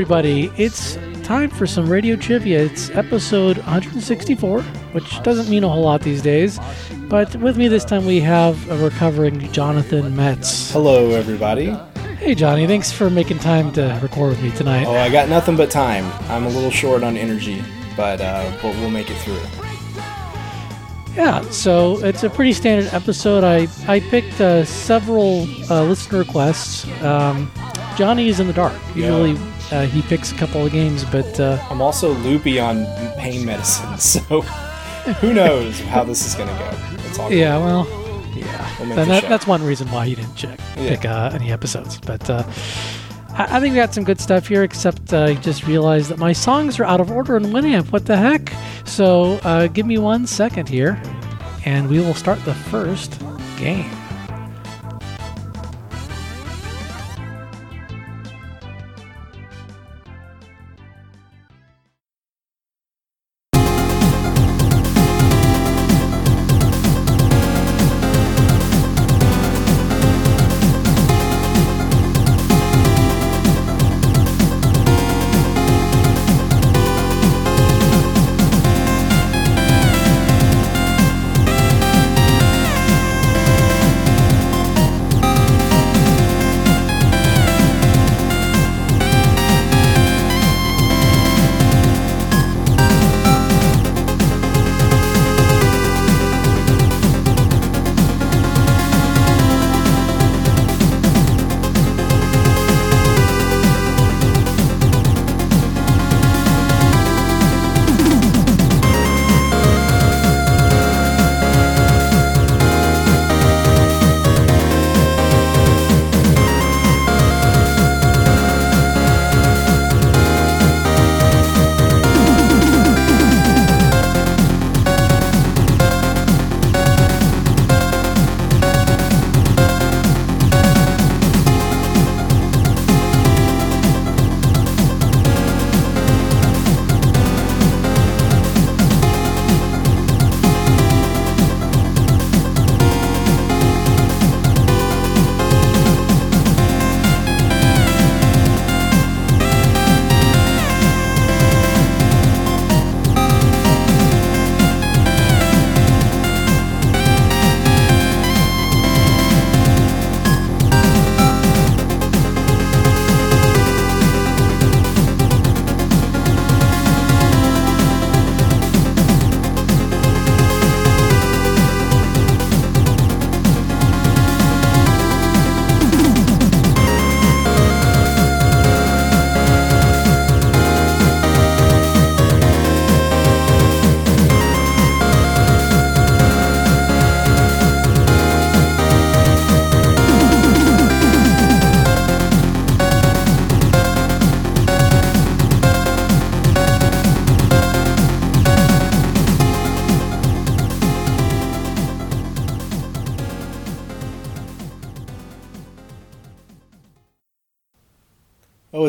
Everybody. It's time for some radio trivia. It's episode 164, which doesn't mean a whole lot these days. But with me this time, we have a recovering Jonathan Metz. Hello, everybody. Hey, Johnny. Thanks for making time to record with me tonight. Oh, I got nothing but time. I'm a little short on energy, but uh, but we'll make it through. Yeah, so it's a pretty standard episode. I, I picked uh, several uh, listener requests. Um, Johnny is in the dark. Usually uh, he picks a couple of games, but uh, I'm also loopy on pain medicine, so who knows how this is gonna go. It's all yeah, well, yeah. We'll make Then the that, that's one reason why he didn't check Yeah. pick uh, any episodes. But uh, I, I think we got some good stuff here. Except uh, I just realized that my songs are out of order in Winamp. What the heck? So uh, give me one second here, and we will start the first game.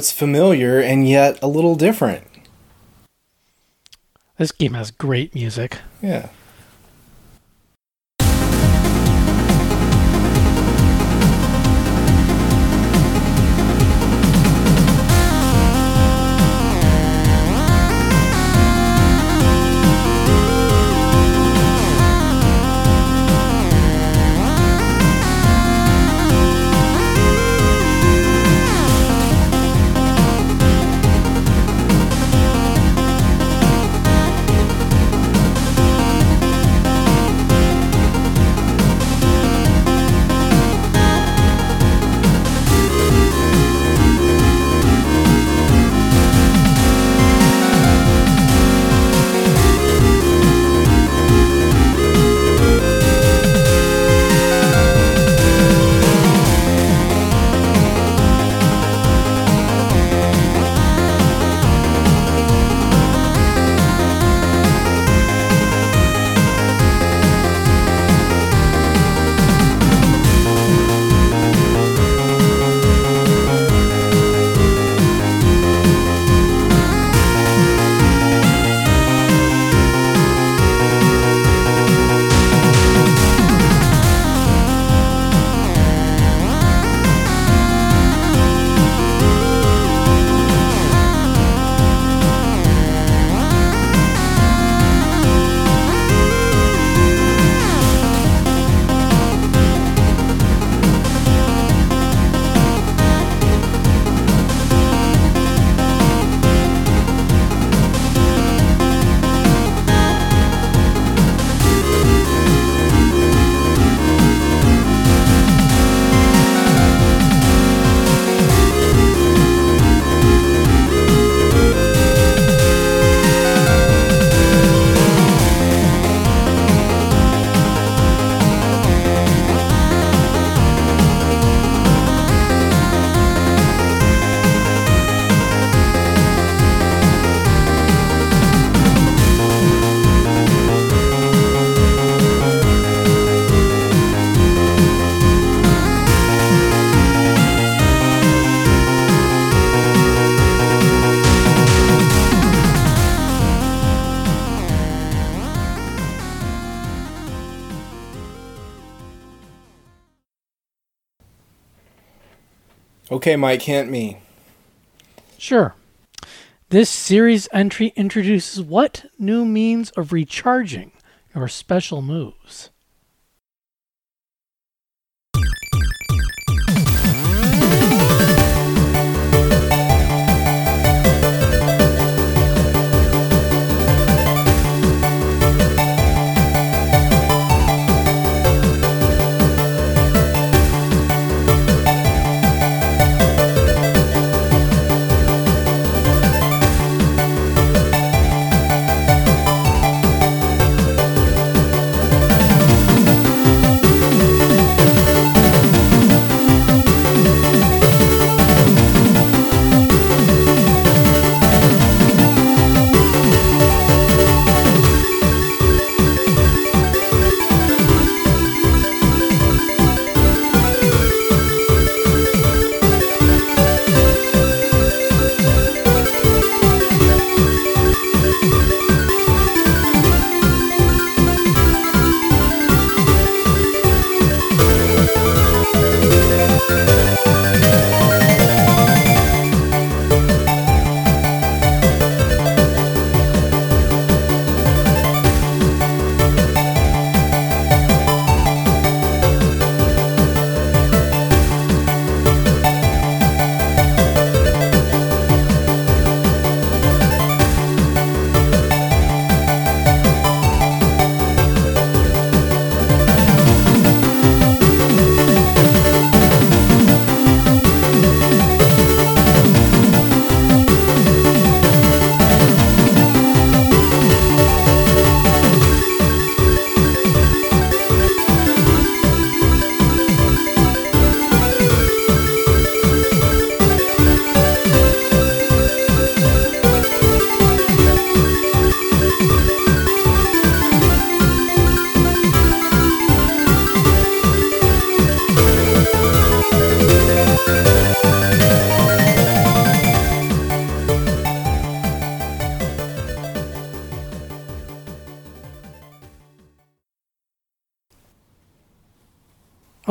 It's familiar and yet a little different. This game has great music. Yeah. Okay, Mike, hint me. Sure. This series entry introduces what new means of recharging your special moves?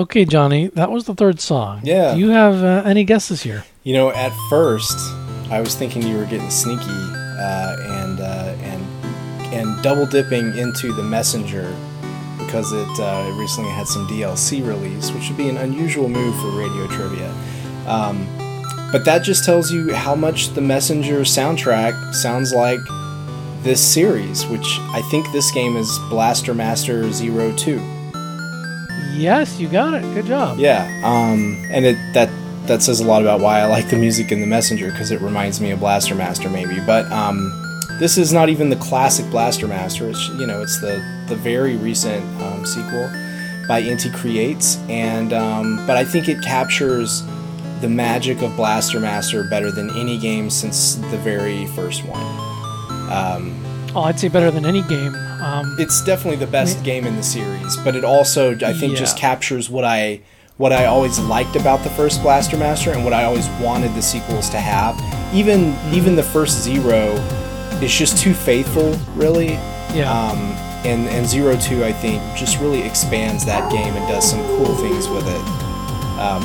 Okay, Johnny, that was the third song. Yeah. Do you have uh, any guesses here? You know, at first, I was thinking you were getting sneaky uh, and uh, and and double dipping into the messenger because it uh, recently had some DLC release, which would be an unusual move for radio trivia. Um, but that just tells you how much the messenger soundtrack sounds like this series, which I think this game is Blaster Master Zero Two. Yes, you got it. Good job. Yeah, um, and it that that says a lot about why I like the music in the Messenger because it reminds me of Blaster Master maybe. But um, this is not even the classic Blaster Master. It's you know it's the the very recent um, sequel by Inti Creates, and um, but I think it captures the magic of Blaster Master better than any game since the very first one. Oh, I'd say better than any game. Um, it's definitely the best game in the series, but it also I think just captures what I what I always liked about the first Blaster Master and what I always wanted the sequels to have. Even even the first Zero is just too faithful, really. yeah. Um, and and Zero Two I think just really expands that game and does some cool things with it. Um.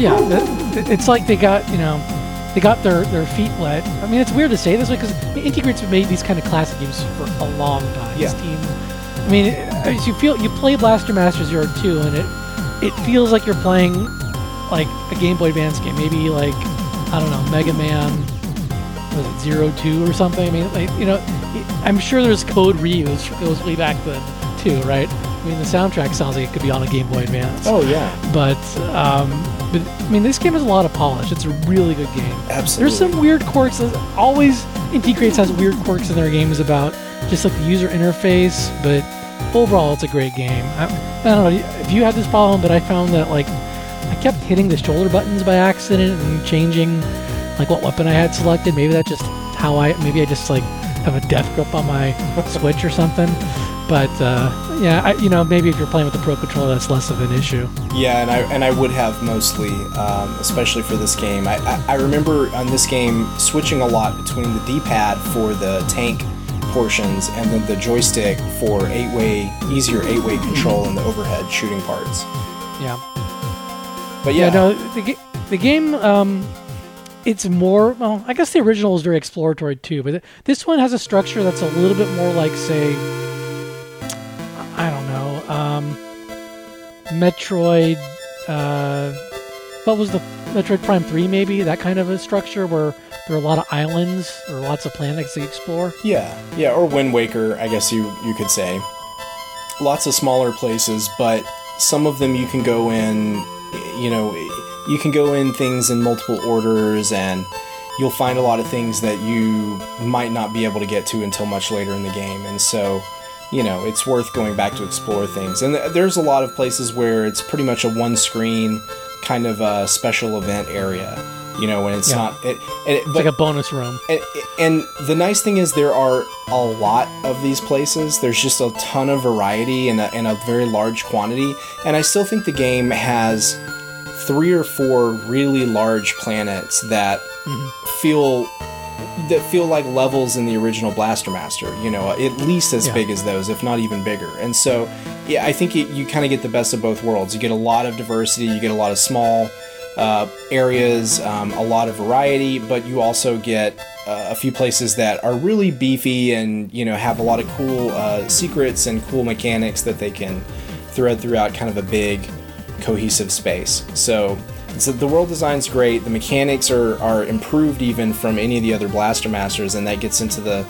Yeah, it's like they got you know, they got their, their feet wet. I mean, it's weird to say this way because Inti Creates have made these kind of classic games for a long time. Yeah. This team, I mean, it- as you feel you play Blaster Master Zero Two, and it it feels like you're playing like a Game Boy Advance game. Maybe like I don't know, Mega Man. Was it Zero Two or something? I mean, like you know, I'm sure there's code reuse goes way back then too, right? I mean, the soundtrack sounds like it could be on a Game Boy Advance Oh yeah, but um, but I mean, this game has a lot of polish. It's a really good game. absolutely. There's some weird quirks. that Always Inti Creates has weird quirks in their games about just like the user interface, but overall, it's a great game. I, I don't know if you had this problem, but I found that like I kept hitting the shoulder buttons by accident and changing like what weapon I had selected. Maybe that's just how I. Maybe I just like have a death grip on my switch or something. But uh, yeah, I, you know, maybe if you're playing with the Pro Controller, that's less of an issue. Yeah, and I and I would have mostly, um, especially for this game. I, I, I remember on this game switching a lot between the D-pad for the tank portions and then the joystick for eight-way, easier eight-way control and the overhead shooting parts. Yeah. But yeah, Yeah, no, the, the game um, it's more well i guess the original was very exploratory too but this one has a structure that's a little bit more like say i don't know um, metroid uh, what was the metroid prime 3 maybe that kind of a structure where there are a lot of islands or lots of planets to explore Yeah, yeah, or Wind Waker, I guess you you could say. Lots of smaller places, but some of them you can go in. You know, you can go in things in multiple orders, and you'll find a lot of things that you might not be able to get to until much later in the game. And so, you know, it's worth going back to explore things. And th- there's a lot of places where it's pretty much a one-screen kind of a special event area. You know, when it's Yeah. not. It, it, it's like a bonus room and, and the nice thing is there are a lot of these places there's just a ton of variety and a, and a very large quantity and i still think the game has three or four really large planets that mm-hmm. feel that feel like levels in the original blaster master you know at least as Yeah. big as those if not even bigger and so yeah i think it, you kind of get the best of both worlds you get a lot of diversity you get a lot of small uh, areas, um, a lot of variety, but you also get uh, a few places that are really beefy and you know have a lot of cool uh, secrets and cool mechanics that they can thread throughout kind of a big cohesive space. So, so the world design's great. The mechanics are are improved even from any of the other Blaster Masters, and that gets into the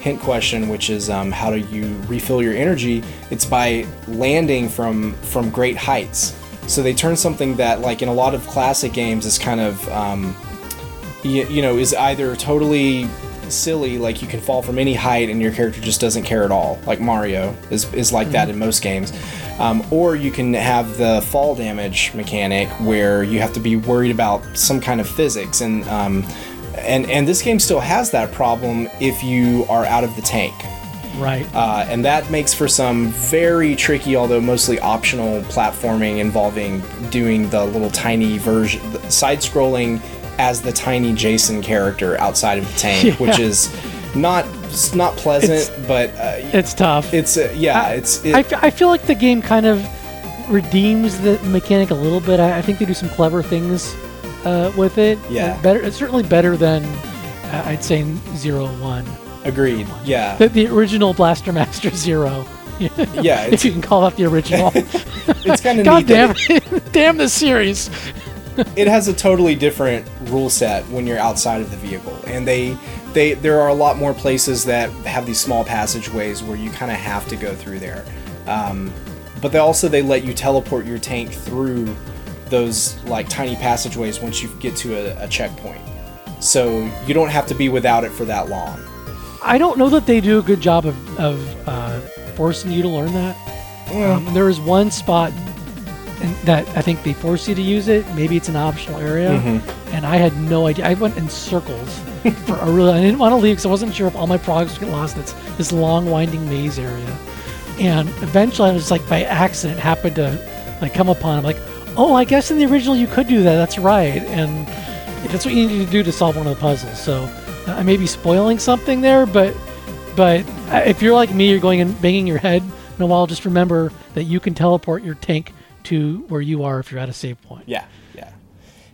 hint question, which is um, how do you refill your energy? It's by landing from from great heights. So they turn something that, like in a lot of classic games, is kind of, um, you, you know, is either totally silly, like you can fall from any height and your character just doesn't care at all, like Mario is, is like that in most games. Um, or you can have the fall damage mechanic where you have to be worried about some kind of physics and um, and and this game still has that problem if you are out of the tank. Right. Uh, and that makes for some very tricky, although mostly optional platforming involving doing the little tiny version, side scrolling as the tiny Jason character outside of the tank, Yeah. which is not not pleasant, It's- but uh, it's tough it's uh, yeah, it's it, I, f- I feel like the game kind of redeems the mechanic a little bit. I, I think they do some clever things uh, with it. Yeah. Uh, better. It's certainly better than uh, I'd say Zero One, agreed. Yeah, the, the original Blaster Master Zero. yeah, if you can call that the original. it's kind of God neat. damn it! damn this series. it has a totally different rule set when you're outside of the vehicle and they they there are a lot more places that have these small passageways where you kind of have to go through there. Um, but they also they let you teleport your tank through those like tiny passageways once you get to a, a checkpoint. So you don't have to be without it for that long. I don't know that they do a good job of, of uh, forcing you to learn that. Um, there is one spot that I think they force you to use it. Maybe it's an optional area, Mm-hmm. and I had no idea. I went in circles for a really. I didn't want to leave because I wasn't sure if all my progress would get lost. in It's this long, winding maze area, and eventually I was like by accident happened to like come upon. I'm like, oh, I guess in the original you could do that. That's right, and that's what you need to do to solve one of the puzzles. So I may be spoiling something there, but but if you're like me, you're going and banging your head in a while. Just remember that you can teleport your tank to where you are if you're at a save point. Yeah, yeah,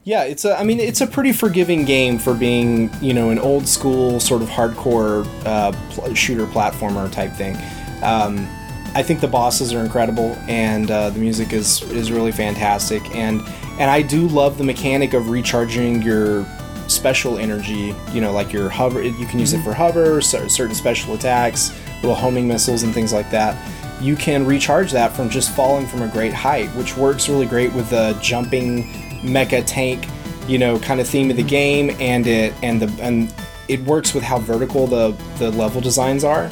yeah. It's a. I mean, it's a pretty forgiving game for being, you know, an old school sort of hardcore uh, pl- shooter platformer type thing. Um, I think the bosses are incredible, and uh, the music is is really fantastic. And and I do love the mechanic of recharging your special energy. You know, like your hover. You can use it for hover, certain special attacks, little homing missiles, and things like that you can recharge that from just falling from a great height, which works really great with the jumping mecha tank, you know, kind of theme of the game, and it and the and it works with how vertical the the level designs are.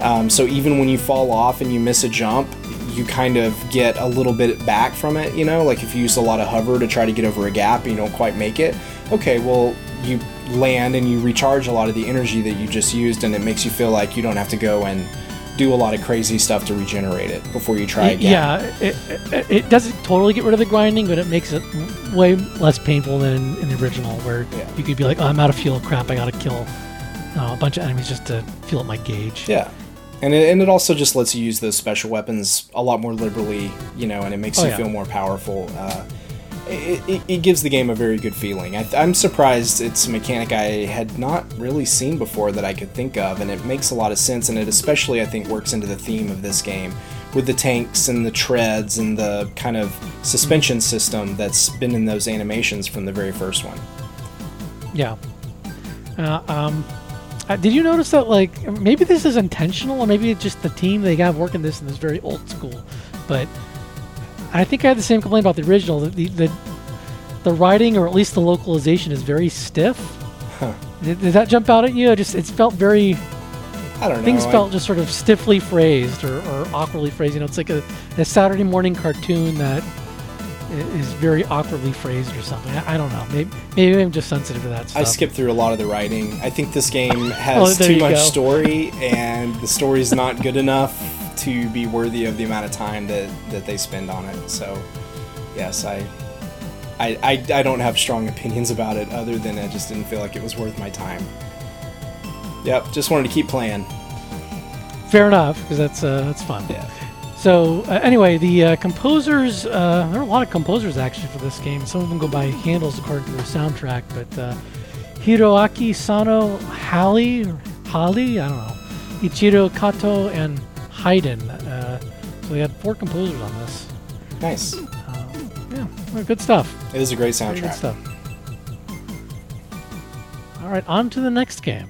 Um, so even when you fall off and you miss a jump, you kind of get a little bit back from it. You know, like if you use a lot of hover to try to get over a gap and you don't quite make it, okay, well you land and you recharge a lot of the energy that you just used, and it makes you feel like you don't have to go and do a lot of crazy stuff to regenerate it before you try again. Yeah, it, it, it doesn't totally get rid of the grinding, but it makes it way less painful than in, the original, where Yeah. you could be like, oh, I'm out of fuel, crap, I gotta kill uh, a bunch of enemies just to fill up my gauge. Yeah. And it, and it also just lets you use those special weapons a lot more liberally, you know, and it makes Oh, you yeah. feel more powerful. Uh, it, it, gives the game a very good feeling. I, I'm surprised it's a mechanic I had not really seen before that I could think of, and it makes a lot of sense, and it especially, I think, works into the theme of this game with the tanks and the treads and the kind of suspension system that's been in those animations from the very first one. Yeah. Uh, um, uh, did you notice that, like, maybe this is intentional, or maybe it's just the team they got working this and this very old school, but I think I had the same complaint about the original. The, the, the writing, or at least the localization, is very stiff. Huh. Did, did that jump out at you? It just it felt very I don't know. things I- felt just sort of stiffly phrased or, or awkwardly phrased. You know, it's like a, a Saturday morning cartoon that is very awkwardly phrased or something. I, I don't know. Maybe maybe I'm just sensitive to that stuff. I skipped through a lot of the writing. I think this game Oh, has there too much go. story, and the story's not good enough to be worthy of the amount of time that, that they spend on it. So, yes, I, I, I, I don't have strong opinions about it, other than I just didn't feel like it was worth my time. Yep, just wanted to keep playing. Fair enough, because that's uh, that's fun. Yeah. So uh, anyway, the uh, composers, uh, there are a lot of composers actually for this game. Some of them go by handles according to their soundtrack, but uh, Hiroaki Sano, Hali, Hali, I don't know, Ichiro Kato, and Haydn. Uh, so we had four composers on this. Nice. Uh, yeah, well, good stuff. It is a great Very good stuff. All right, on to the next game.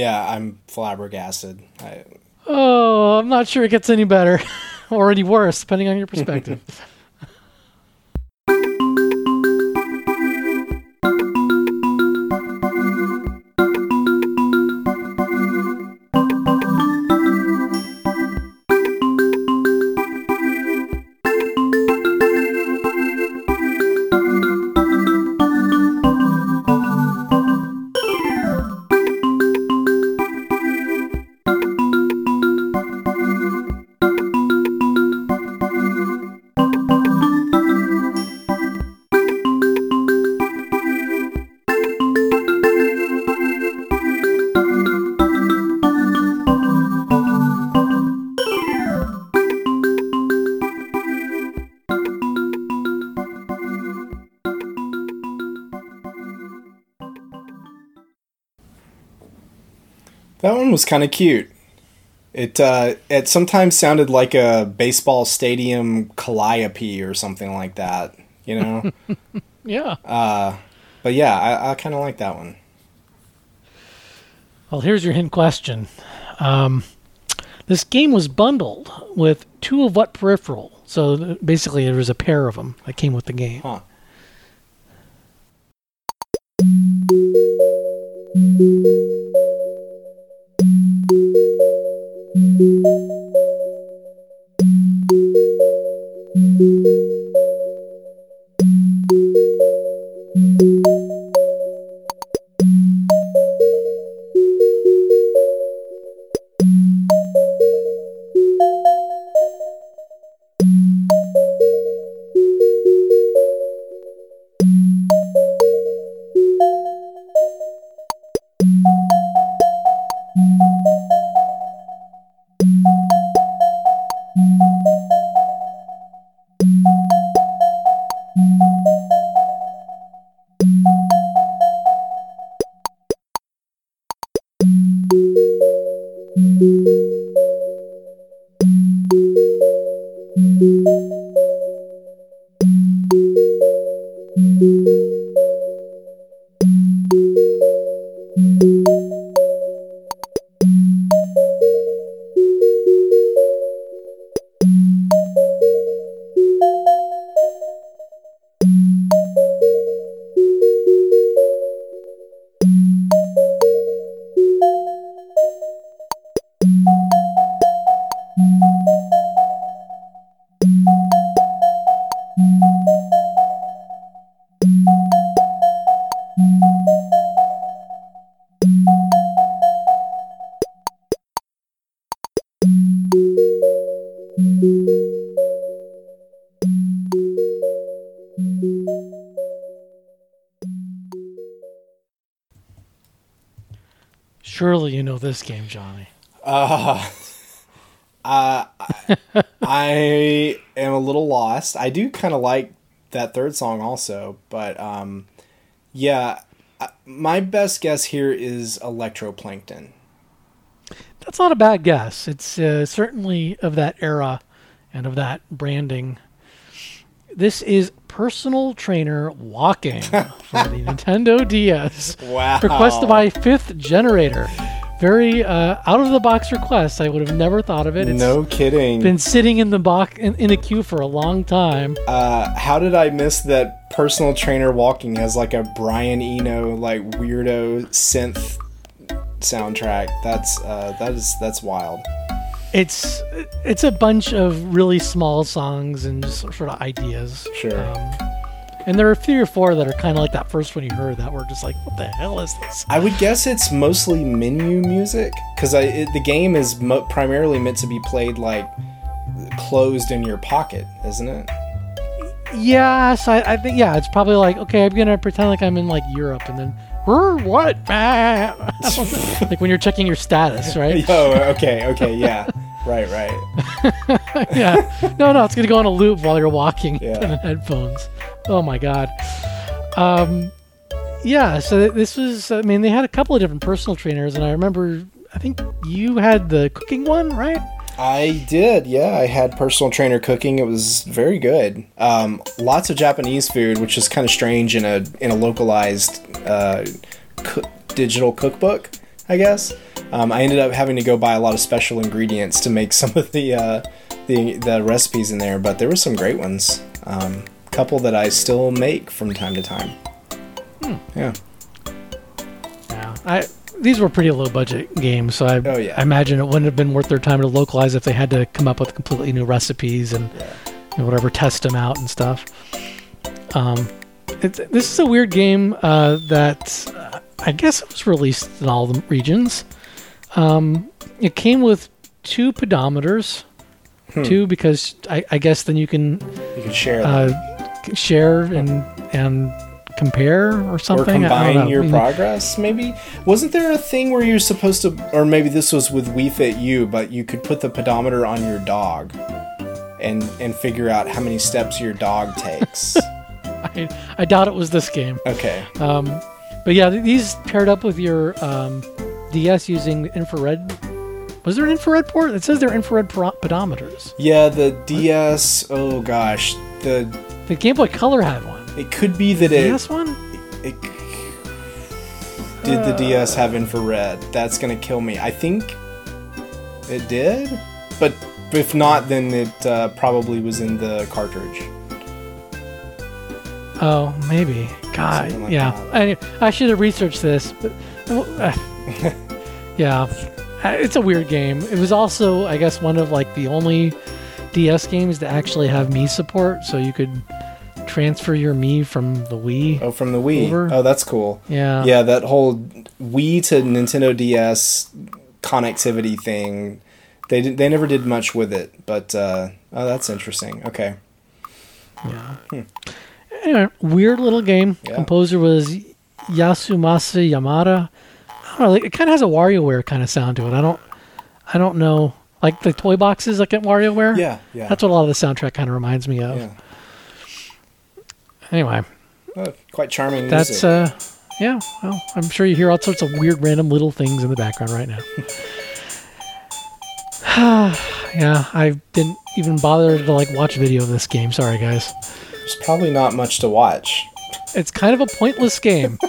Yeah, I'm flabbergasted. I, Oh, I'm not sure it gets any better or any worse, depending on your perspective. one was kind of cute. It uh, it sometimes sounded like a baseball stadium calliope or something like that. You know. yeah. Uh, but yeah, I, I kind of like that one. Well, here's your hint question. Um, this game was bundled with two of what peripheral? So basically, there was a pair of them that came with the game. Huh Surely you know this game, Johnny. Uh, uh, I, I am a little lost. I do kind of like that third song also, but um, yeah, my best guess here is Electroplankton. That's not a bad guess. It's uh, certainly of that era and of that branding. This is Personal Trainer Walking for the Nintendo DS. Wow. Requested by Fifth Generator. Very uh, out of the box request. I would have never thought of it. It's No kidding. been sitting in the box in, in a queue for a long time. Uh, how did I miss that personal trainer walking has like a Brian Eno like weirdo synth soundtrack? That's uh, that is that's wild. It's it's a bunch of really small songs and just sort of ideas. Sure. Um, and there are three or four that are kind of like that first one you heard that were just like, what the hell is this? I would guess it's mostly menu music because it, the game is mo- primarily meant to be played like closed in your pocket, isn't it? Yeah, so I, I think yeah, it's probably like okay, I'm gonna pretend like I'm in like Europe, and then "Rrr, what? Ah." like when you're checking your status, right? Oh, okay, okay, yeah, right, right. yeah. No, no, it's gonna go on a loop while you're walking Yeah. in the headphones. Oh my god. Um, yeah. So this was. I mean, they had a couple of different personal trainers, and I remember. I think you had the cooking one, right? I did, yeah. I had personal trainer cooking. It was very good. Um, lots of Japanese food, which is kind of strange in a in a localized uh, coo- digital cookbook, I guess. Um, I ended up having to go buy a lot of special ingredients to make some of the uh, the the recipes in there, but there were some great ones. Um, couple that I still make from time to time. Yeah. Yeah. I. These were pretty low budget games, so I, Oh, yeah. I imagine it wouldn't have been worth their time to localize if they had to come up with completely new recipes and know, whatever, test them out and stuff. Um, this is a weird game uh, that uh, I guess it was released in all the regions. Um, it came with two pedometers, Hmm. two because I, I guess then you can You can share uh, share and and compare or something. Or combine your mean, progress maybe wasn't there a thing where you're supposed to or maybe this was with Wii Fit U but you could put the pedometer on your dog and and figure out how many steps your dog takes I, I doubt it was this game. okay Um, but yeah, these paired up with your um, DS using infrared. Was there an infrared port? It says they're infrared pedometers. yeah the ds oh gosh the The Game Boy Color had one. It could be that it, DS one? it did the ds have infrared that's gonna kill me i think it did but if not then it uh, probably was in the cartridge Oh, maybe. God, like yeah. I, I should have researched this, but uh, yeah, Uh, it's a weird game. It was also, I guess, one of like the only DS games to actually have Mii support, so you could transfer your Mii from the Wii. Oh, from the Wii. Over. Oh, that's cool. Yeah. Yeah, that whole Wii to Nintendo DS connectivity thing. They did, they never did much with it, but uh, oh, that's interesting. Okay. Yeah. Anyway, weird little game. Yeah. Composer was Yasumasa Yamada. I don't know. Like, it kind of has a WarioWare kind of sound to it. I don't. I don't know. Like the toy boxes like at WarioWare. Yeah, yeah. That's what a lot of the soundtrack kind of reminds me of. yeah. Anyway, Oh, quite charming music. that's uh, yeah. Well, I'm sure you hear all sorts of weird, random little things in the background right now. yeah, I didn't even bother to like watch video of this game. Sorry, guys. There's probably not much to watch. It's kind of a pointless game.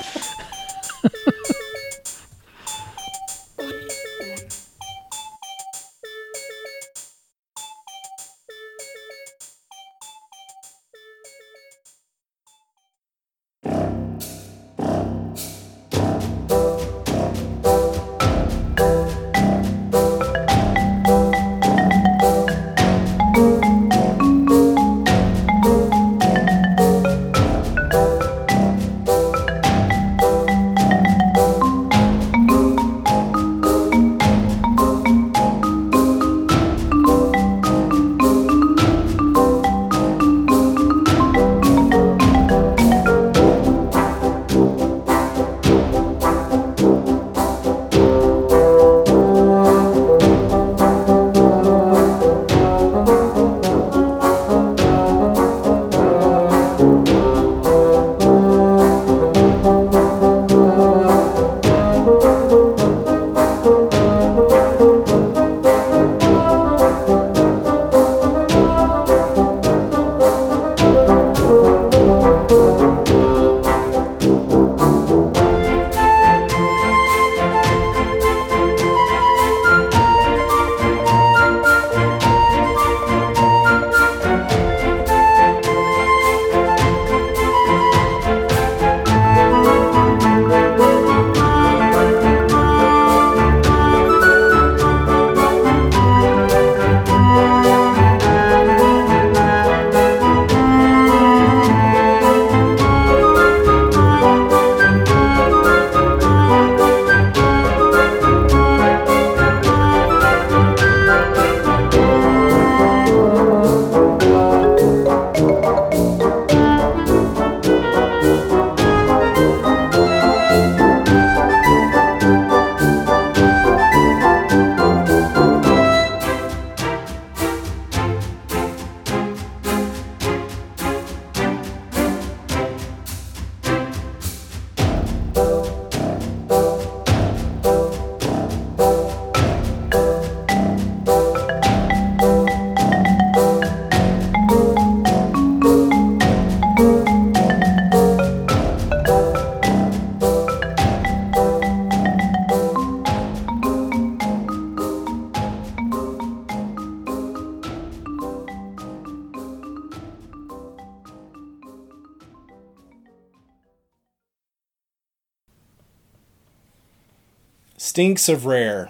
Stinks of rare.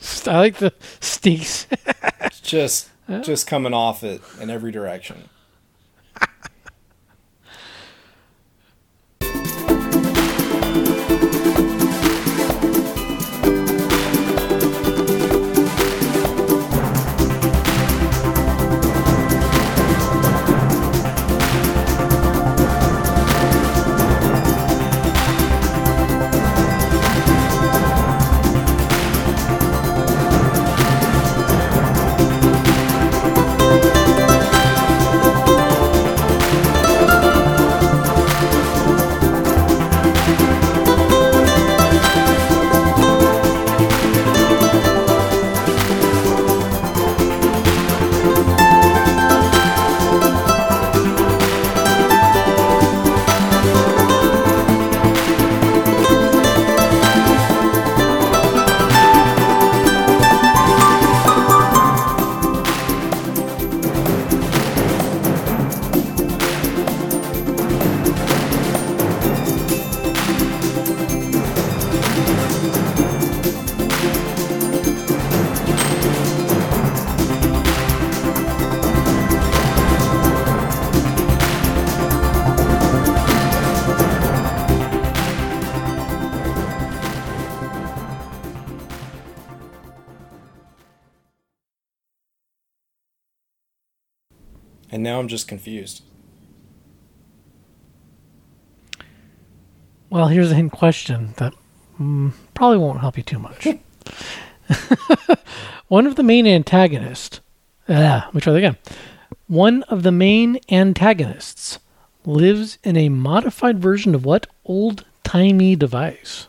I like the stinks. It's just just coming off it in every direction. I'm just confused. Well, here's a hint question that mm, probably won't help you too much. One of the main antagonists, uh, let me try that again. One of the main antagonists lives in a modified version of what old timey device?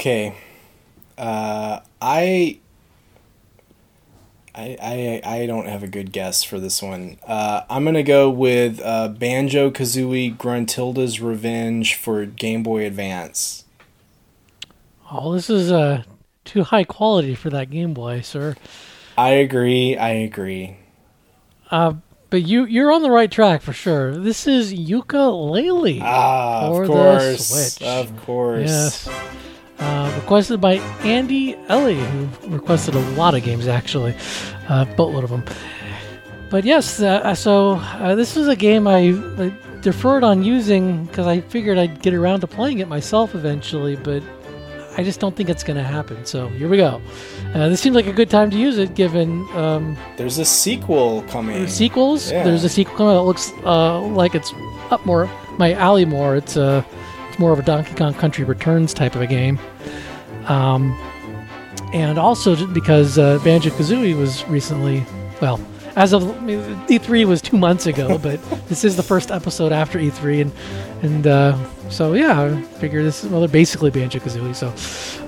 Okay. Uh, I, I, I, I don't have a good guess for this one. Uh, I'm gonna go with uh, Banjo Kazooie Gruntilda's Revenge for Game Boy Advance. Oh, this is uh, too high quality for that Game Boy, sir. I agree. I agree. Uh, but you you're on the right track for sure. This is Yooka-Laylee. Ah, For of the course. Switch. Of course. Yes. Uh, requested by Andy Ellie, who requested a lot of games actually, a boatload of them. But yes, uh, so uh, this is a game I, I deferred on using because I figured I'd get around to playing it myself eventually, but I just don't think it's going to happen. So here we go. Uh, this seems like a good time to use it, given um, There's a sequel coming. sequels. Yeah. There's a sequel coming that looks uh, like it's up more my alley more. It's uh, it's more of a Donkey Kong Country Returns type of a game. Um, and also because uh, Banjo Kazooie was recently, well, as of I mean, E3 was two months ago, but this is the first episode after E3, and and uh, so yeah, I figure this is well, they're basically Banjo Kazooie. So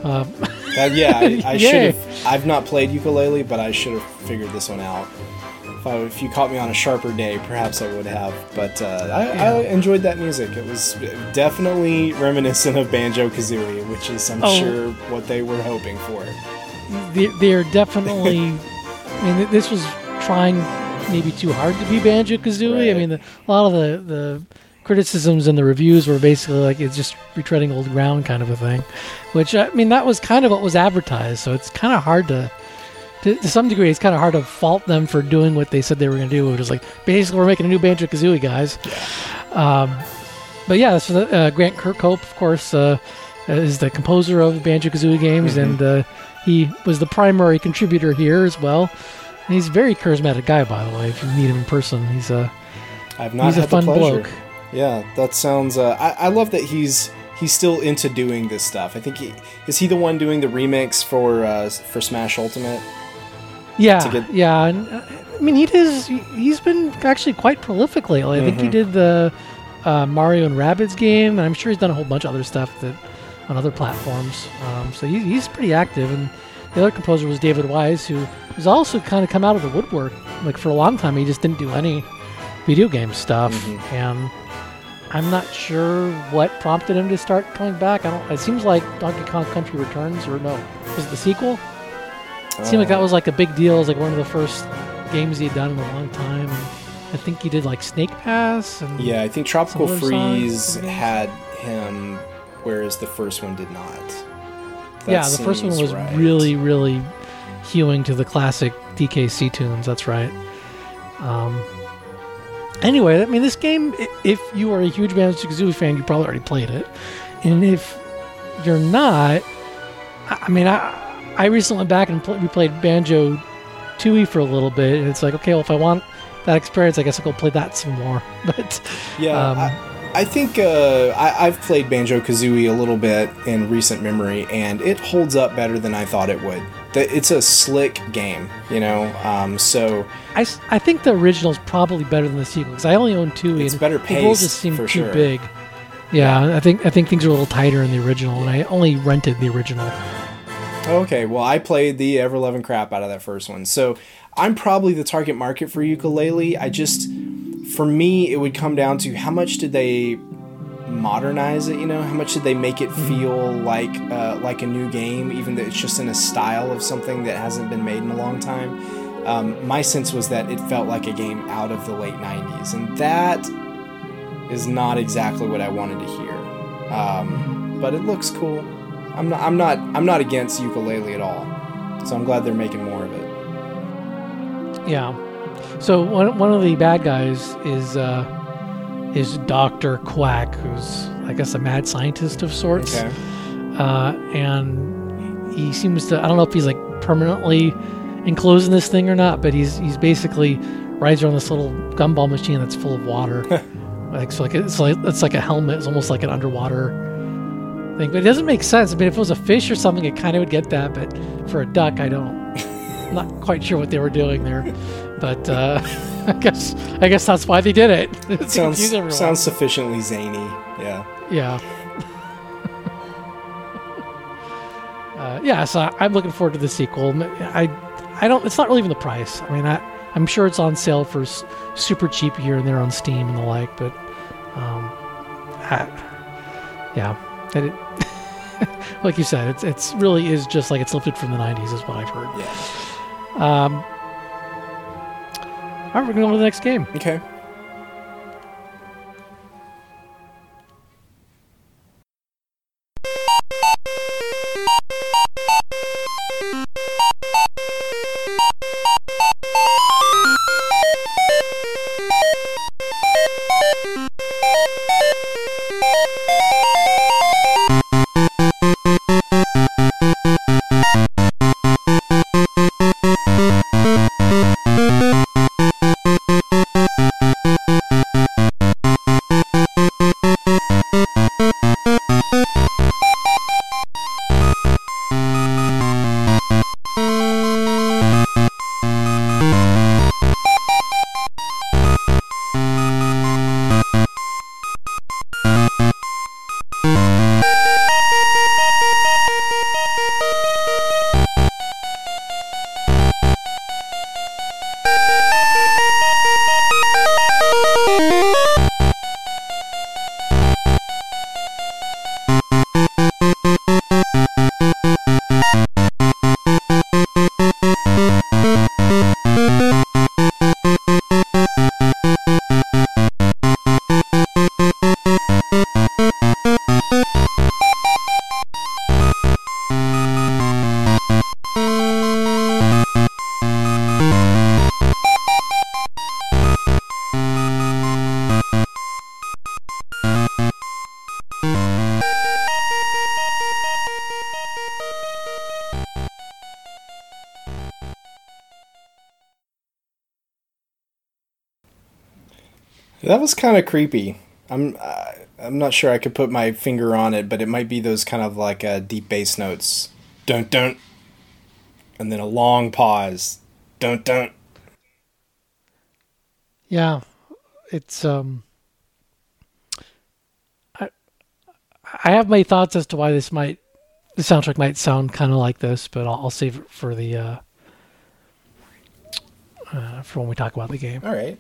uh, Uh, yeah, I, I should have. I've not played Yooka-Laylee, but I should have figured this one out. If, I, if you caught me on a sharper day, perhaps I would have. But uh, I, I enjoyed that music. It was definitely reminiscent of Banjo Kazooie, which is, I'm Oh. sure, what they were hoping for. they- they're definitely. I mean, this was trying maybe too hard to be Banjo Kazooie. I mean, the, a lot of the the criticisms and the reviews were basically like it's just retreading old ground kind of a thing, which I mean that was kind of what was advertised. So it's kind of hard to. To, to some degree, it's kind of hard to fault them for doing what they said they were going to do, which is like basically we're making a new Banjo Kazooie, guys. Um, but yeah, so uh, Grant Kirkhope, of course, uh, is the composer of Banjo Kazooie games, Mhm. and uh, he was the primary contributor here as well. And he's a very charismatic guy, by the way. If you meet him in person, he's a I've not he's a had fun the pleasure. bloke. Yeah, that sounds. Uh, I, I love that he's he's still into doing this stuff. I think he is he the one doing the remix for uh, for Smash Ultimate. Yeah, get- yeah. And, uh, I mean, he does. he- He's been actually quite prolific lately. I think he Mhm. did the uh, Mario and Rabbids game, and I'm sure he's done a whole bunch of other stuff that on other platforms. Um, so he, he's pretty active. And the other composer was David Wise, who has also kind of come out of the woodwork. Like for a long time, he just didn't do any video game stuff, Mhm. and I'm not sure what prompted him to start coming back. I don't. It seems like Donkey Kong Country Returns, or no, was it the sequel? It seemed like that was like a big deal. It was like one of the first games he had done in a long time. And I think he did like Snake Pass and Yeah, I think Tropical Freeze songs, I guess. had him, whereas the first one did not. That yeah. The first one was right. really, really hewing to the classic DKC tunes. That's right. Um, anyway, I mean, this game, if you are a huge Banjo Kazooie fan, you probably already played it, and if you're not, I mean, I I recently went back and pl- we played Banjo Tooie for a little bit, and it's like, okay, well, if I want that experience, I guess I'll go play that some more. But Yeah, um, I, I think uh, I, I've played Banjo Kazooie a little bit in recent memory, and it holds up better than I thought it would. It's a slick game, you know. Um, so I think the original is probably better than the sequel because I only own two. It's and better The world just seemed too sure. big. Yeah, I think I think things are a little tighter in the original, and I only rented the original. Okay, well, I played the ever loving crap out of that first one. So I'm probably the target market for Yooka-Laylee. I just, for me, it would come down to how much did they modernize it? You know, how much did they make it feel like uh, like a new game, even though it's just in a style of something that hasn't been made in a long time. Um, my sense was that it felt like a game out of the late '90s, and that is not exactly what I wanted to hear. Um, but it looks cool. I'm not. I'm not. I'm not against Yooka-Laylee at all. So I'm glad they're making more of it. Yeah. So one one of the bad guys is uh, is Doctor Quack, who's I guess a mad scientist of sorts. Okay. uh, and he seems to I don't know if he's like permanently enclosed in this thing or not, but he's he's basically rides around this little gumball machine that's full of water. like so like it's like it's like a helmet, it's almost like an underwater thing. But it doesn't make sense. I mean if it was a fish or something it kinda would get that, but for a duck I don't I'm not quite sure what they were doing there. But uh, I guess I guess that's why they did it. It sounds sounds sufficiently zany. Yeah. Yeah. uh, yeah, so I'm looking forward to the sequel. I, I don't. It's not really even the price. I mean, I, I'm sure it's on sale for s- super cheap here and there on Steam and the like. But, um, I, yeah, I, did, like you said, it's it's really is just like it's lifted from the '90s, is what I've heard. Yeah. Um, all right, we're going to go to the next game. Okay. That was kind of creepy. I'm uh, I'm not sure I could put my finger on it, but it might be those kind of like uh, deep bass notes. Don't don't, And then a long pause. Don't don't. Yeah, it's um. I I have my thoughts as to why this might the soundtrack might sound kind of like this, but I'll, I'll save it for the uh, uh, for when we talk about the game. All right.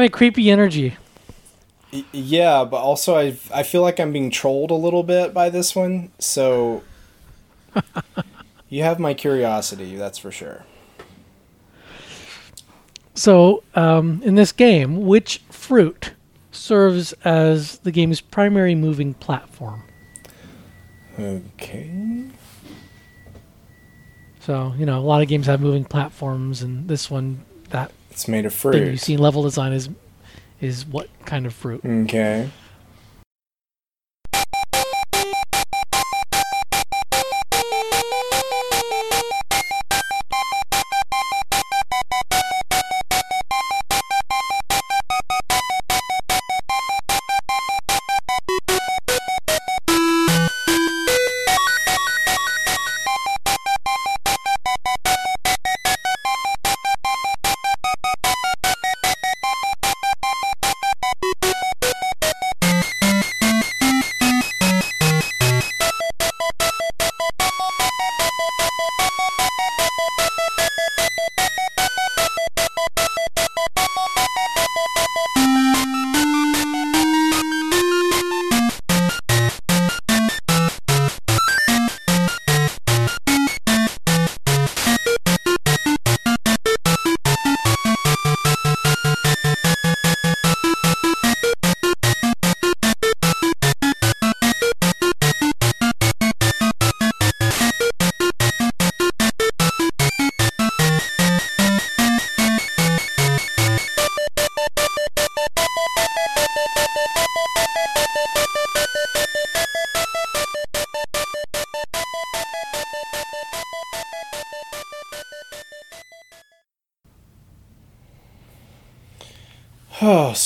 Kind of creepy energy. yeah, but also I I feel like I'm being trolled a little bit by this one. So you have my curiosity, that's for sure. So, um, in this game, which fruit serves as the game's primary moving platform? Okay. So, you know, a lot of games have moving platforms, and this one, that It's made of thing you fruit. see level design is is what kind of fruit. Okay.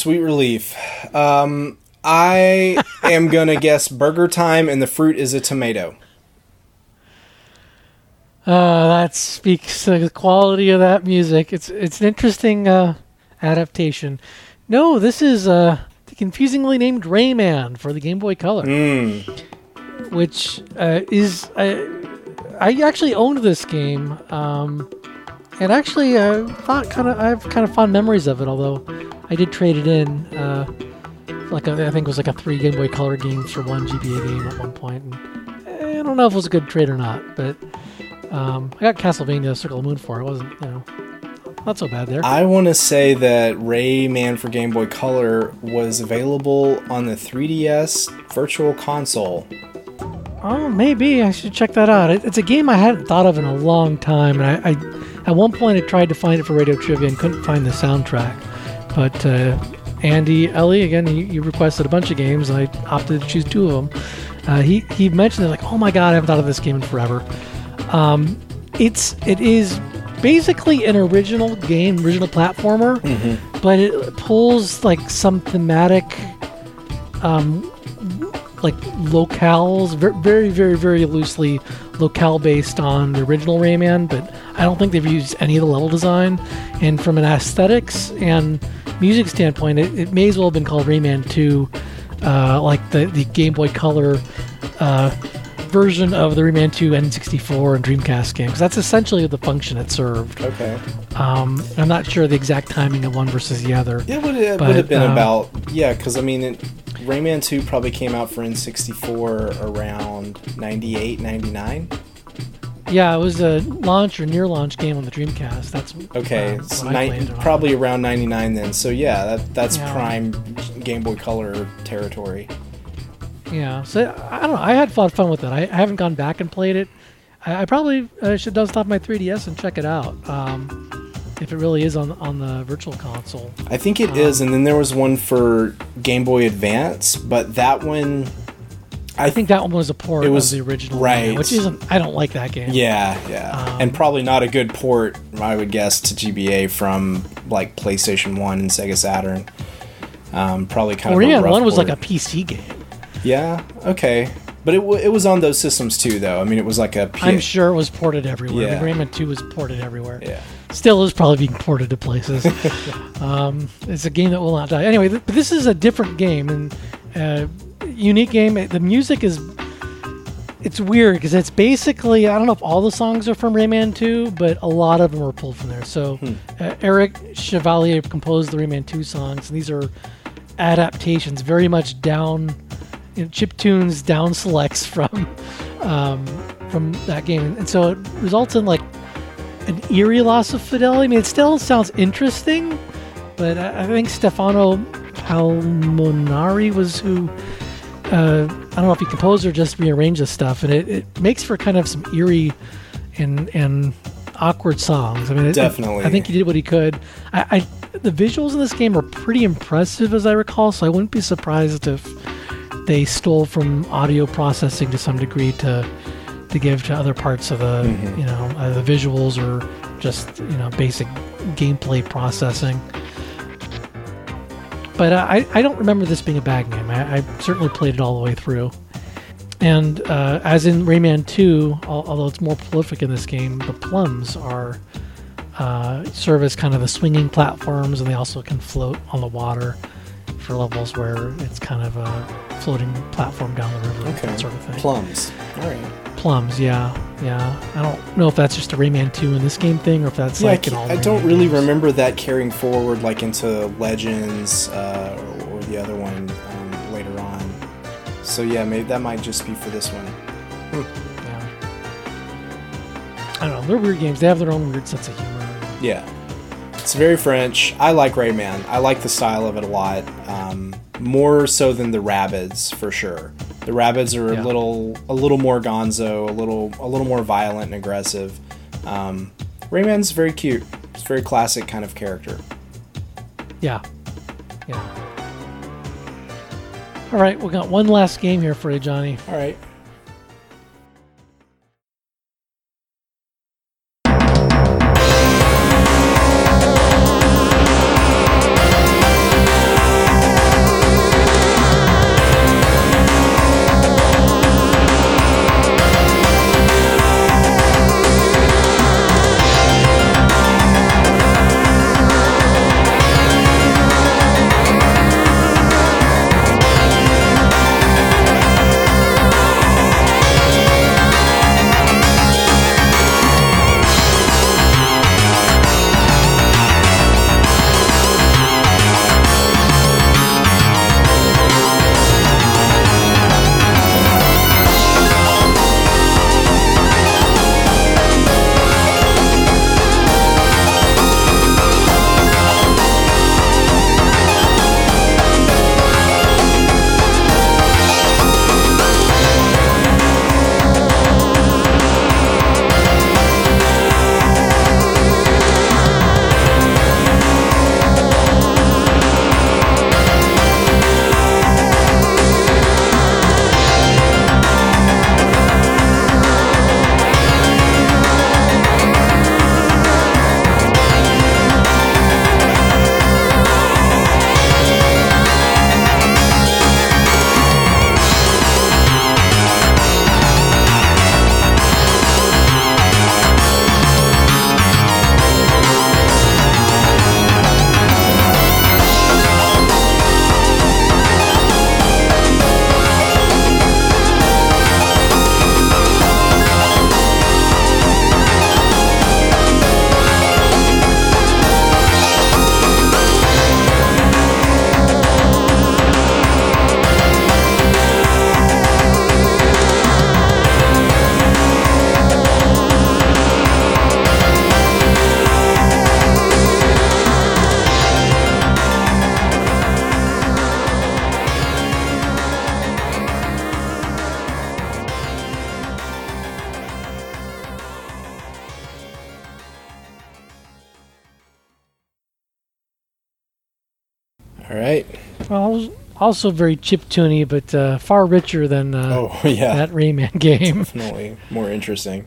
Sweet relief. Um, I am gonna guess BurgerTime, and the fruit is a tomato. Uh, that speaks to the quality of that music. It's it's an interesting uh, adaptation. No, this is uh, the confusingly named Rayman for the Game Boy Color, Mm. which uh, is I I actually owned this game, um, and actually uh, thought kind of I have kind of fond memories of it. Although I did trade it in, uh, like a, I think it was like a three Game Boy Color games for one GBA game at one point. And eh, I don't know if it was a good trade or not, but um, I got Castlevania Circle of the Moon for it. It wasn't you know not so bad there. I want to say that Rayman for Game Boy Color was available on the 3DS Virtual Console. Oh, maybe I should check that out. It's a game I hadn't thought of in a long time, and I, I at one point I tried to find it for Radio Trivia and couldn't find the soundtrack. But uh, Andy Ellie, again, he, he requested a bunch of games, and I opted to choose two of them. Uh, he he mentioned it like, oh my god, I haven't thought of this game in forever. Um, it's it is basically an original game, original platformer, but it pulls like some thematic um, like locales, ver- very, very, very loosely locale based on the original Rayman, but I don't think they've used any of the level design. And from an aesthetics and music standpoint, it, it may as well have been called Rayman 2, uh, like the, the Game Boy Color uh, version of the Rayman 2 N64 and Dreamcast games. That's essentially the function it served. Okay. Um, I'm not sure the exact timing of one versus the other. It would, it But, would have been um, about yeah, because I mean, it, Rayman 2 probably came out for N64 around 98, 99. Yeah, it was a launch or near launch game on the Dreamcast. That's Okay, it's ni- probably around 99 then. So yeah, that that's Yeah. prime Game Boy Color territory. Yeah, so I don't know. I had a lot of fun with it. I, I haven't gone back and played it. I, I probably uh, should dust off my 3DS and check it out. Um, if it really is on on the virtual console. I think it is, and then there was one for Game Boy Advance, but that one, I think that one was a port It was- of the original, right. game, which isn't. I don't like that game. Yeah, yeah, Um, and probably not a good port, I would guess, to GBA from like PlayStation One and Sega Saturn. Um, probably kind Well, of. yeah, one was like a. PC game. Yeah. Okay. But it, w- it was on those systems too, though. I mean, it was like a. I'm sure it was ported everywhere. Yeah. The Rayman 2 was ported everywhere. Yeah. Still is probably being ported to places. um, it's a game that will not die. Anyway, th- but this is a different game and uh, unique game. The music is it's weird because it's basically I don't know if all the songs are from Rayman 2, but a lot of them are pulled from there. So uh, Eric Chevalier composed the Rayman 2 songs, and these are adaptations, very much down, you know, chip tunes, down selects from um, from that game, and so it results in like an eerie loss of fidelity. I mean, it still sounds interesting, but I, I think Stefano Palmonari was who. Uh, I don't know if he composed or just rearranged the stuff, and it, it makes for kind of some eerie and and awkward songs. I mean, it, Definitely. I think he did what he could. I, I the visuals in this game are pretty impressive, as I recall. So I wouldn't be surprised if they stole from audio processing to some degree to to give to other parts of the Mhm. you know uh, the visuals or just you know basic gameplay processing. But uh, I I don't remember this being a bad game. I, I certainly played it all the way through. And uh, as in Rayman 2, al- although it's more prolific in this game, the plums are uh, serve as kind of the swinging platforms, and they also can float on the water for levels where it's kind of a floating platform down the river, Okay. that sort of thing. Plums. All right. Plums, yeah, yeah. I don't know if that's just a Rayman 2 in this game thing, or if that's Yeah, I, like in ca- all. I Rayman don't really games. remember that carrying forward like into Legends uh, or, or the other one um, later on. So yeah, maybe that might just be for this one. Yeah. I don't know. They're weird games. They have their own weird sense of humor. Yeah. It's very French. I like Rayman. I like the style of it a lot. Um, more so than the Rabbids for sure. The Rabbids are Yeah. a little a little more gonzo, a little a little more violent and aggressive. Um, Rayman's very cute. It's a very classic kind of character. Yeah. Yeah. All right, we got one last game here for you, Johnny. All right. Also very chiptune but uh, far richer than uh, Oh yeah. that Rayman game. Definitely more interesting.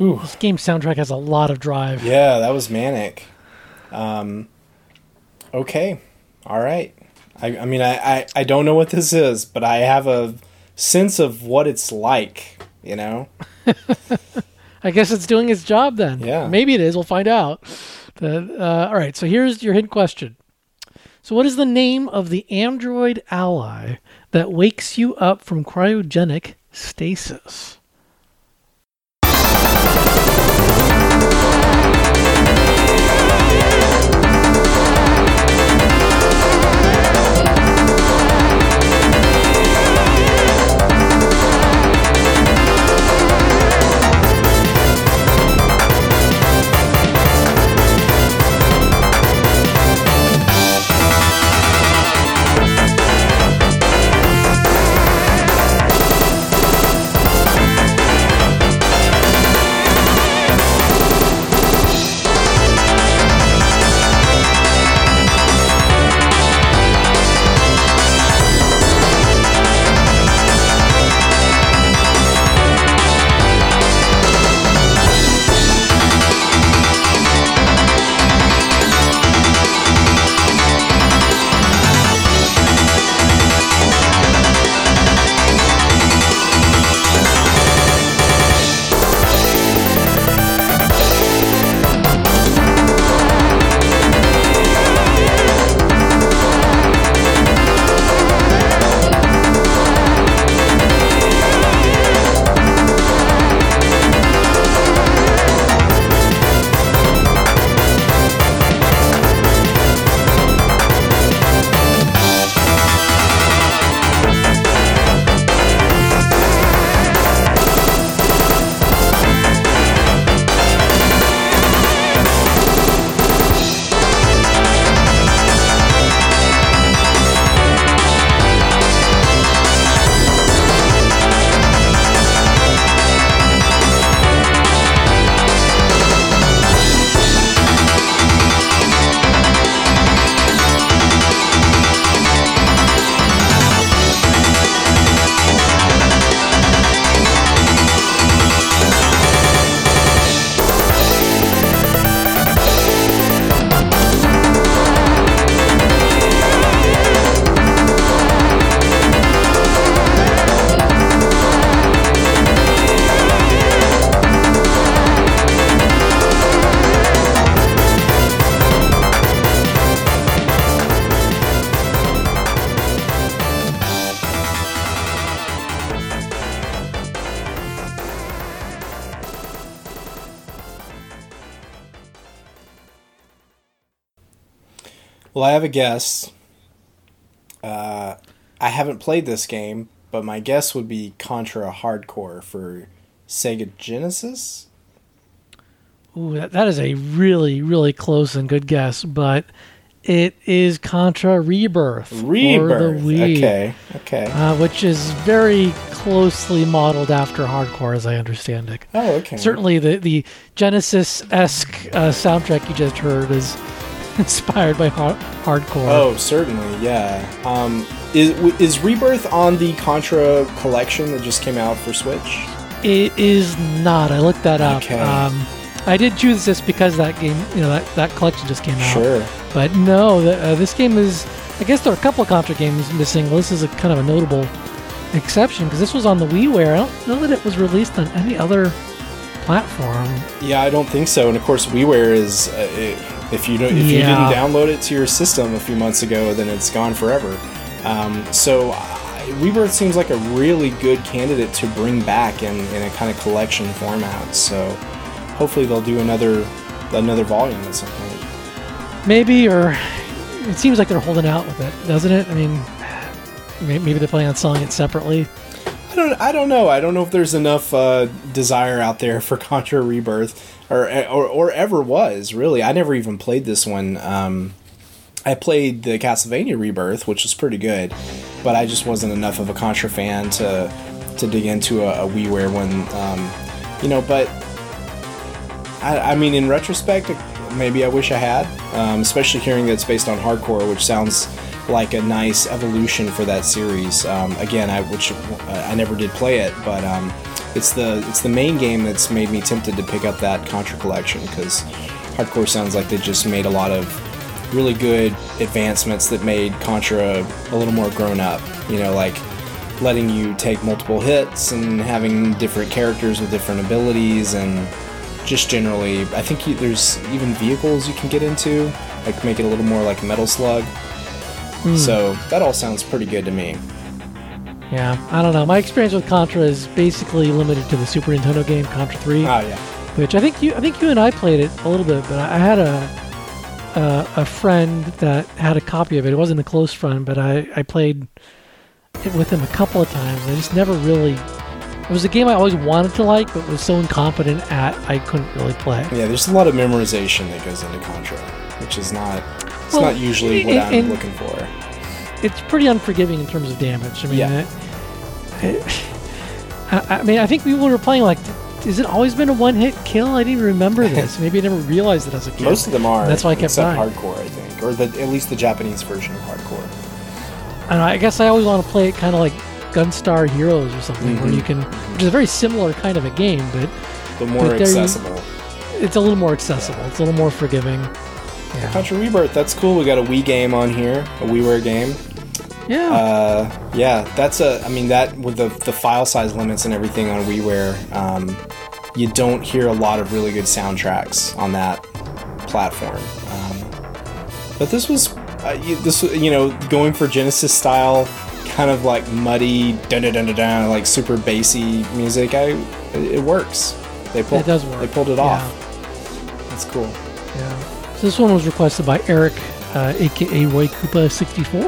Whew. This game soundtrack has a lot of drive. Yeah, that was manic. Um, okay, all right. I, I mean, I, I, I don't know what this is, but I have a sense of what it's like. You know? I guess it's doing its job then. Yeah. Maybe it is. We'll find out. The- uh, all right. So here's your hint question. So, what is the name of the android ally that wakes you up from cryogenic stasis? Have a guess. Uh, I haven't played this game, but my guess would be Contra Hard Corps for Sega Genesis. Ooh, that, that is a really, really close and good guess, but it is Contra Rebirth. Rebirth. Wii, Okay. Okay. Uh, which is very closely modeled after Hard Corps, as I understand it. oh, okay. Certainly, the, the Genesis esque uh, soundtrack you just heard is inspired by har- Hard Corps. Oh, certainly. Yeah. Um, is is Rebirth on the Contra collection that just came out for Switch? It is not. I looked that up. Okay. Um, I did choose this because that game, you know, that, that collection just came out. Sure. But no, the, uh, this game is. I guess there are a couple of Contra games missing. Well, this is a kind of a notable exception because this was on the WiiWare. I don't know that it was released on any other platform. Yeah, I don't think so. And of course, WiiWare is. Uh, i if you don't, if you didn't download it to your system a few months ago, then it's gone forever. Um, so, Rebirth seems like a really good candidate to bring back in, in a kind of collection format. So, hopefully, they'll do another another volume at some point. Maybe, or it seems like they're holding out with it, doesn't it? I mean, maybe they're planning on selling it separately. I don't. I don't know. I don't know if there's enough uh, desire out there for Contra Rebirth, or, or or ever was really. I never even played this one. Um, I played the Castlevania Rebirth, which was pretty good, but I just wasn't enough of a Contra fan to to dig into a, a WiiWare one. Um, you know, but I, I mean, in retrospect, maybe I wish I had, um, especially hearing that it's based on Hard Corps, which sounds like a nice evolution for that series. Um, again, I which I never did play it, but um, it's the it's the main game that's made me tempted to pick up that Contra collection because Hard Corps sounds like they just made a lot of really good advancements that made Contra a little more grown up. You know, like letting you take multiple hits and having different characters with different abilities and just generally i think you, there's even vehicles you can get into like make it a little more like metal slug hmm. so that all sounds pretty good to me Yeah, I don't know. My experience with Contra is basically limited to the Super Nintendo game Contra 3, ah yeah which I think you I think you and I played it a little bit, but I had a a, a friend that had a copy of it. It wasn't a close friend, but I I played it with him a couple of times. I just never really. It was a game I always wanted to like, but was so incompetent at I couldn't really play. yeah there's a lot of memorization that goes into contra which is not it's Well, not usually what and- i'm and- looking for It's pretty unforgiving in terms of damage. I mean, Yeah. it, I, I mean, I think we were playing like. Has it always been a one-hit kill? I didn't even remember this. Maybe I never realized it as a kid. most of them are That's why I kept except dying. Hard Corps i think or the, at least the japanese version of Hard Corps And I guess I always want to play it kind of like Gunstar Heroes or something, where Mhm. you can, which is a very similar kind of a game, but but more But there you- accessible it's a little more accessible. It's a little more forgiving. Yeah. contra rebirth that's cool we got a wii game on here a WiiWare game Yeah. Uh, yeah, that's a. I mean, that with the the file size limits and everything on WiiWare, um, you don't hear a lot of really good soundtracks on that platform. Um, but this was, uh, you, this you know, going for Genesis style, kind of like muddy, dun dun dun dun dun, like super bassy music. I, it, it works. They pulled. It does work. They pulled it Yeah. off. That's cool. Yeah. So this one was requested by Eric, uh, aka Roy Koopa 64,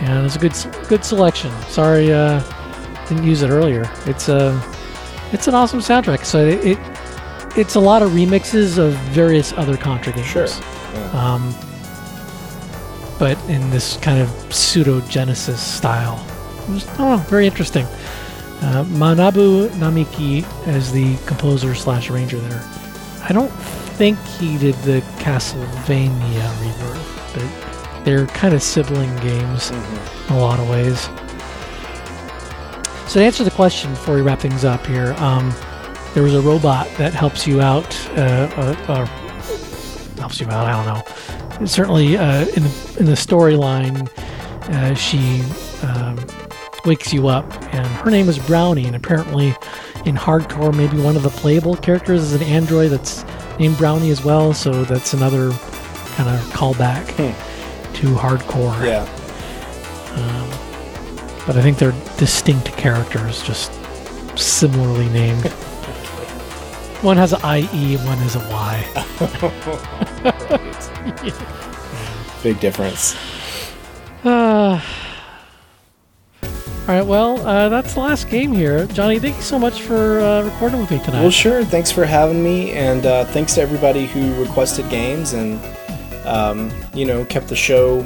and it's a good good selection. Sorry, uh, didn't use it earlier. It's a it's an awesome soundtrack. So it, it it's a lot of remixes of various other Contra games. Sure. Yeah. Um, but in this kind of pseudo Genesis style. It was, I very interesting. Uh, Manabu Namiki as the composer slash arranger there. I don't think he did the Castlevania rebirth, but they're kind of sibling games Mhm. in a lot of ways. So to answer the question before we wrap things up here, um, there was a robot that helps you out, uh, uh, uh, helps you out. I don't know. Certainly, uh, in the in the storyline, uh, she um, wakes you up, and her name is Brownie. And apparently, in Hard Corps, maybe one of the playable characters is an android that's named Brownie as well. So that's another kind of callback Hmm. To Hard Corps. Yeah. Um, but I think they're distinct characters, just similarly named. one has an IE, one has a Y. Big difference. Uh, all right, well, uh, that's the last game here. Johnny, thank you so much for uh, recording with me tonight. Well, sure. Thanks for having me, and uh, thanks to everybody who requested games and um, you know kept the show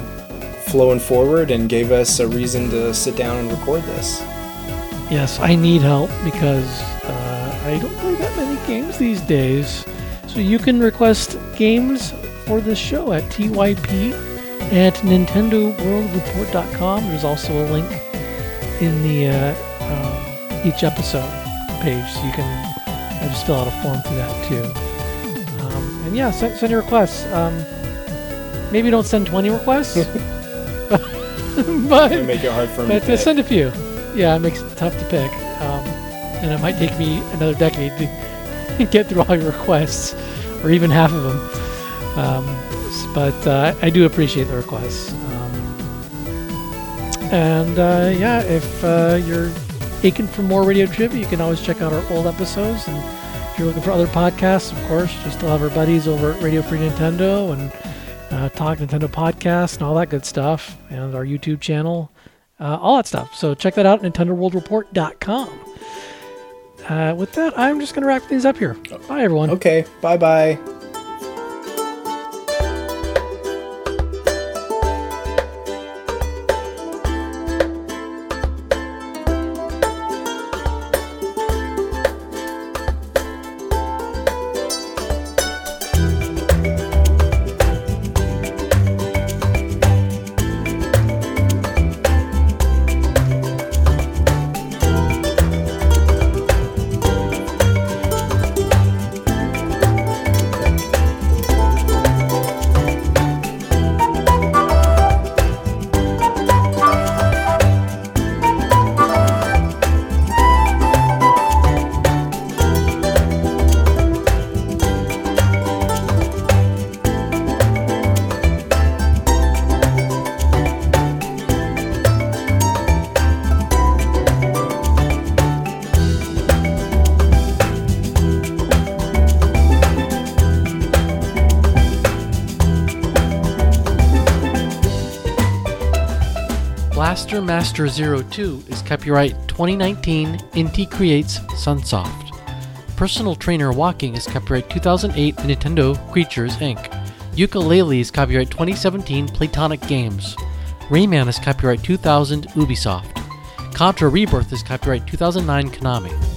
flowing forward and gave us a reason to sit down and record this. Yes, I need help because uh, I don't play that many games these days. So you can request games for this show at TYP at NintendoWorldReport.com. There's also a link in the uh, um, each episode page, so you can uh, just fill out a form for that too. Um, and yeah, send, send your requests. Um, maybe don't send 20 requests, but It'll make it hard for me. but to pick. send a few. Yeah, it makes it tough to pick. Um, and it might take me another decade to get through all your requests, or even half of them. Um, but uh, I do appreciate the requests. Um, and uh, yeah, if uh, you're aching for more radio trivia, you can always check out our old episodes. And if you're looking for other podcasts, of course, you still have our buddies over at Radio Free Nintendo and uh, Talk Nintendo Podcast and all that good stuff, and our YouTube channel uh, all that stuff. So check that out at NintendoWorldReport.com. Uh, with that, I'm just going to wrap things up here. Bye, everyone. Okay. Bye bye. Blaster Master 02 is copyright 2019 Inti Creates Sunsoft. Personal Trainer Walking is copyright 2008 Nintendo Creatures Inc. Yooka-Laylee is copyright 2017 Playtonic Games. Rayman is copyright 2000 Ubisoft. Contra Rebirth is copyright 2009 Konami.